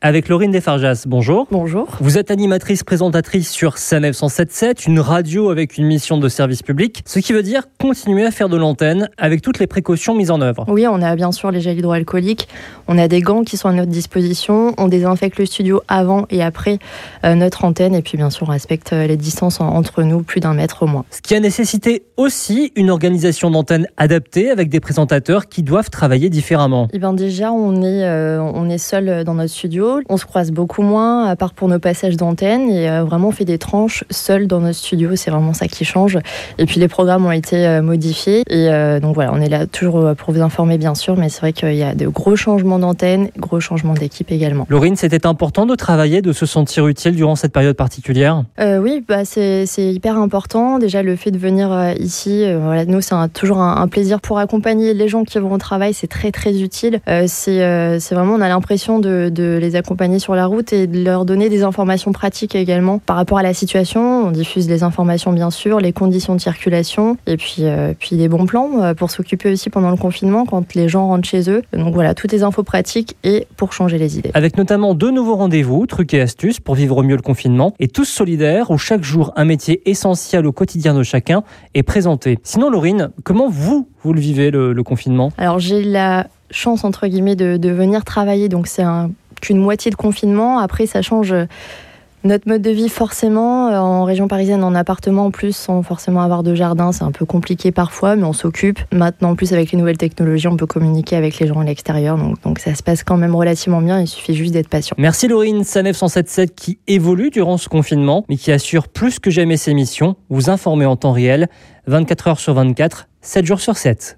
Avec Laurine Desfarjas, bonjour. Bonjour. Vous êtes animatrice présentatrice sur SANEF 177, une radio avec une mission de service public, ce qui veut dire continuer à faire de l'antenne avec toutes les précautions mises en œuvre. Oui, on a bien sûr les gels hydroalcooliques, on a des gants qui sont à notre disposition, on désinfecte le studio avant et après euh, notre antenne et puis bien sûr on respecte euh, les distances entre nous, plus d'un mètre au moins. Ce qui a nécessité aussi une organisation d'antenne adaptée avec des présentateurs qui doivent travailler différemment. Eh bien déjà on est, euh, on est seul dans notre studio on se croise beaucoup moins, à part pour nos passages d'antenne. Et euh, vraiment, on fait des tranches seuls dans notre studio. C'est vraiment ça qui change. Et puis, les programmes ont été euh, modifiés. Et euh, donc, voilà, on est là toujours pour vous informer, bien sûr. Mais c'est vrai qu'il y a de gros changements d'antenne, gros changements d'équipe également. Laurine, c'était important de travailler, de se sentir utile durant cette période particulière? Oui, bah, c'est hyper important. Déjà, le fait de venir ici, voilà, nous, c'est toujours un, un, plaisir pour accompagner les gens qui vont au travail. C'est très, très utile. c'est vraiment, on a l'impression de, de les accompagner sur la route et de leur donner des informations pratiques également par rapport à la situation. On diffuse les informations bien sûr, les conditions de circulation et puis, euh, puis des bons plans euh, pour s'occuper aussi pendant le confinement quand les gens rentrent chez eux. Donc voilà, toutes les infos pratiques et pour changer les idées. Avec notamment deux nouveaux rendez-vous, trucs et astuces pour vivre mieux le confinement et tous solidaires où chaque jour un métier essentiel au quotidien de chacun est présenté. Sinon Laurine, comment vous, vous le vivez le, le confinement? Alors j'ai la chance entre guillemets de, de venir travailler donc c'est un qu'une moitié de confinement. Après, ça change euh, notre mode de vie forcément. Euh, en région parisienne, en appartement en plus, sans forcément avoir de jardin, c'est un peu compliqué parfois, mais on s'occupe. Maintenant, en plus, avec les nouvelles technologies, on peut communiquer avec les gens à l'extérieur. Donc, ça se passe quand même relativement bien. Il suffit juste d'être patient. Merci Laurine, Sanef 177 qui évolue durant ce confinement, mais qui assure plus que jamais ses missions, vous informer en temps réel, 24 heures sur 24, 7 jours sur 7.